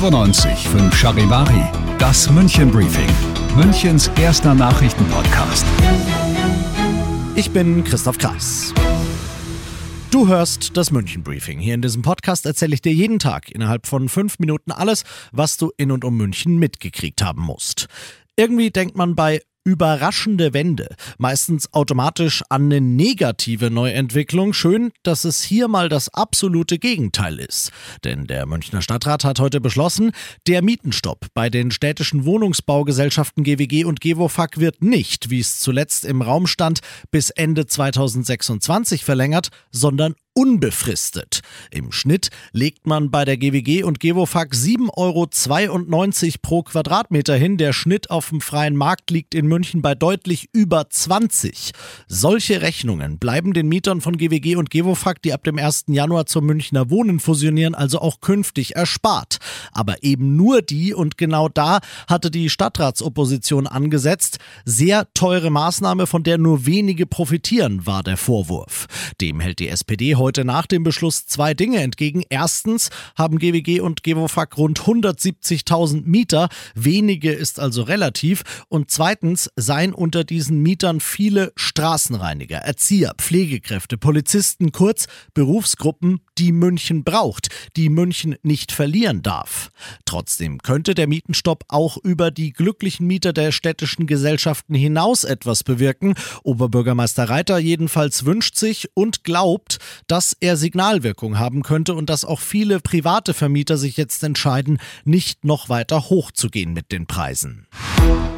95 5 Charivari, das München Briefing, Münchens erster Nachrichtenpodcast. Ich bin Christoph Kreis. Du hörst das München Briefing. Hier in diesem Podcast erzähle ich dir jeden Tag innerhalb von fünf Minuten alles, was du in und um München mitgekriegt haben musst. Irgendwie denkt man bei überraschende Wende, meistens automatisch an eine negative Neuentwicklung. Schön, dass es hier mal das absolute Gegenteil ist. Denn der Münchner Stadtrat hat heute beschlossen, der Mietenstopp bei den städtischen Wohnungsbaugesellschaften GWG und GEWOFAG wird nicht, wie es zuletzt im Raum stand, bis Ende 2026 verlängert, sondern unbefristet. Im Schnitt legt man bei der GWG und GEWOFAG 7,92 Euro pro Quadratmeter hin. Der Schnitt auf dem freien Markt liegt in München bei deutlich über 20. Solche Rechnungen bleiben den Mietern von GWG und GEWOFAG, die ab dem 1. Januar zum Münchner Wohnen fusionieren, also auch künftig erspart. Aber eben nur die und genau da hatte die Stadtratsopposition angesetzt. Sehr teure Maßnahme, von der nur wenige profitieren, war der Vorwurf. Dem hält die SPD heute nach dem Beschluss zwei Dinge entgegen. Erstens haben GWG und GEWOFAG rund 170.000 Mieter. Wenige ist also relativ. Und zweitens seien unter diesen Mietern viele Straßenreiniger, Erzieher, Pflegekräfte, Polizisten, kurz Berufsgruppen, die München braucht, die München nicht verlieren darf. Trotzdem könnte der Mietenstopp auch über die glücklichen Mieter der städtischen Gesellschaften hinaus etwas bewirken. Oberbürgermeister Reiter jedenfalls wünscht sich und glaubt, dass er Signalwirkung haben könnte und dass auch viele private Vermieter sich jetzt entscheiden, nicht noch weiter hochzugehen mit den Preisen.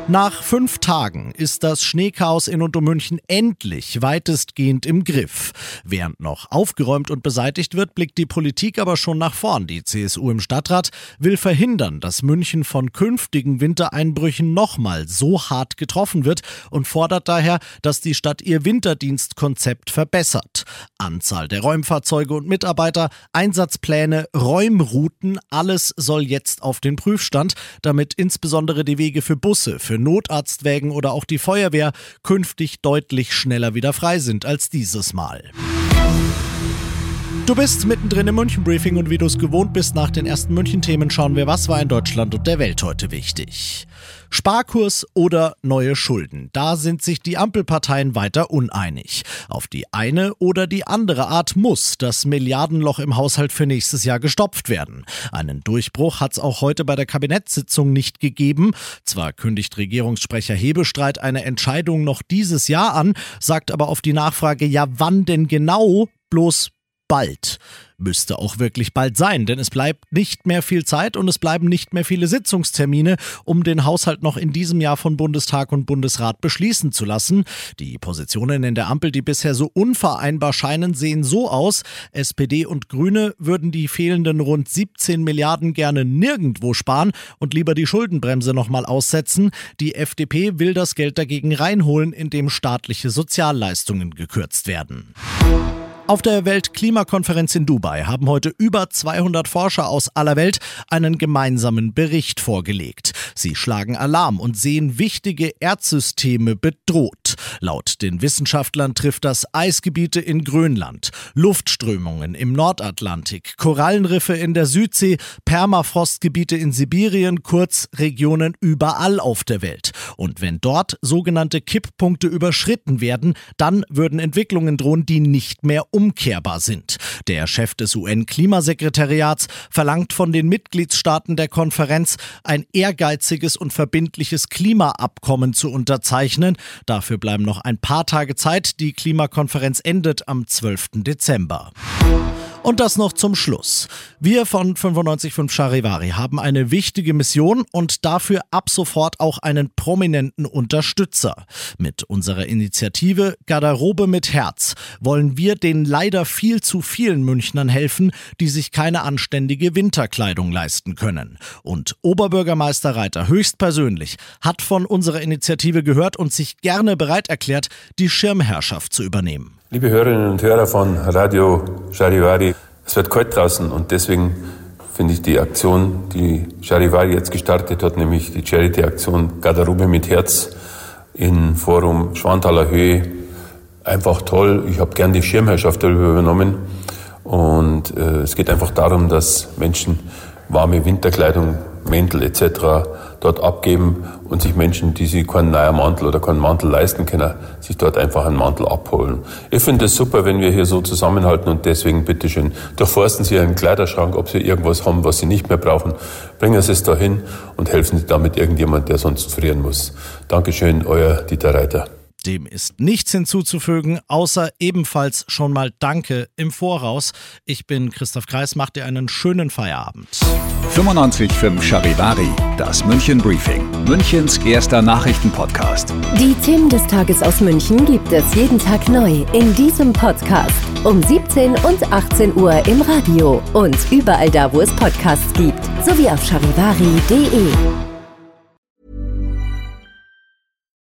Nach fünf Tagen ist das Schneechaos in und um München endlich weitestgehend im Griff. Während noch aufgeräumt und beseitigt wird, blickt die Politik aber schon nach vorn. Die CSU im Stadtrat will verhindern, dass München von künftigen Wintereinbrüchen nochmal so hart getroffen wird und fordert daher, dass die Stadt ihr Winterdienstkonzept verbessert. Anzahl der Räumfahrzeuge und Mitarbeiter, Einsatzpläne, Räumrouten, alles soll jetzt auf den Prüfstand, damit insbesondere die Wege für Busse, für Notarztwägen oder auch die Feuerwehr künftig deutlich schneller wieder frei sind als dieses Mal. Du bist mittendrin im München-Briefing und wie du es gewohnt bist, nach den ersten München-Themen schauen wir, was war in Deutschland und der Welt heute wichtig. Sparkurs oder neue Schulden. Da sind sich die Ampelparteien weiter uneinig. Auf die eine oder die andere Art muss das Milliardenloch im Haushalt für nächstes Jahr gestopft werden. Einen Durchbruch hat es auch heute bei der Kabinettssitzung nicht gegeben. Zwar kündigt Regierungssprecher Hebestreit eine Entscheidung noch dieses Jahr an, sagt aber auf die Nachfrage, ja wann denn genau, bloß bald. Müsste auch wirklich bald sein, denn es bleibt nicht mehr viel Zeit und es bleiben nicht mehr viele Sitzungstermine, um den Haushalt noch in diesem Jahr von Bundestag und Bundesrat beschließen zu lassen. Die Positionen in der Ampel, die bisher so unvereinbar scheinen, sehen so aus. SPD und Grüne würden die fehlenden rund 17 Milliarden gerne nirgendwo sparen und lieber die Schuldenbremse nochmal aussetzen. Die FDP will das Geld dagegen reinholen, indem staatliche Sozialleistungen gekürzt werden. Auf der Weltklimakonferenz in Dubai haben heute über 200 Forscher aus aller Welt einen gemeinsamen Bericht vorgelegt. Sie schlagen Alarm und sehen wichtige Erdsysteme bedroht. Laut den Wissenschaftlern trifft das Eisgebiete in Grönland, Luftströmungen im Nordatlantik, Korallenriffe in der Südsee, Permafrostgebiete in Sibirien, kurz Regionen überall auf der Welt. Und wenn dort sogenannte Kipppunkte überschritten werden, dann würden Entwicklungen drohen, die nicht mehr umkehrbar sind. Der Chef des UN-Klimasekretariats verlangt von den Mitgliedstaaten der Konferenz, ein ehrgeiziges und verbindliches Klimaabkommen zu unterzeichnen. Dafür bleiben noch ein paar Tage Zeit. Die Klimakonferenz endet am 12. Dezember. Und das noch zum Schluss. Wir von 955 Charivari haben eine wichtige Mission und dafür ab sofort auch einen prominenten Unterstützer. Mit unserer Initiative Garderobe mit Herz wollen wir den leider viel zu vielen Münchnern helfen, die sich keine anständige Winterkleidung leisten können. Und Oberbürgermeister Reiter höchstpersönlich hat von unserer Initiative gehört und sich gerne bereit erklärt, die Schirmherrschaft zu übernehmen. Liebe Hörerinnen und Hörer von Radio Charivari, es wird kalt draußen und deswegen finde ich die Aktion, die Charivari jetzt gestartet hat, nämlich die Charity-Aktion Garderobe mit Herz in Forum Schwanthaler Höhe, einfach toll. Ich habe gern die Schirmherrschaft darüber übernommen und äh, es geht einfach darum, dass Menschen warme Winterkleidung Mäntel etc. dort abgeben und sich Menschen, die sich keinen neuen Mantel oder keinen Mantel leisten können, sich dort einfach einen Mantel abholen. Ich finde es super, wenn wir hier so zusammenhalten und deswegen bitteschön, durchforsten Sie Ihren Kleiderschrank, ob Sie irgendwas haben, was Sie nicht mehr brauchen. Bringen Sie es dahin und helfen Sie damit irgendjemand, der sonst frieren muss. Dankeschön, euer Dieter Reiter. Dem ist nichts hinzuzufügen, außer ebenfalls schon mal Danke im Voraus. Ich bin Christoph Kreis, macht dir einen schönen Feierabend. 95.5 Charivari, das München Briefing, Münchens erster Nachrichtenpodcast. Die Themen des Tages aus München gibt es jeden Tag neu in diesem Podcast. Um 17 und 18 Uhr im Radio und überall da, wo es Podcasts gibt, sowie auf charivari.de.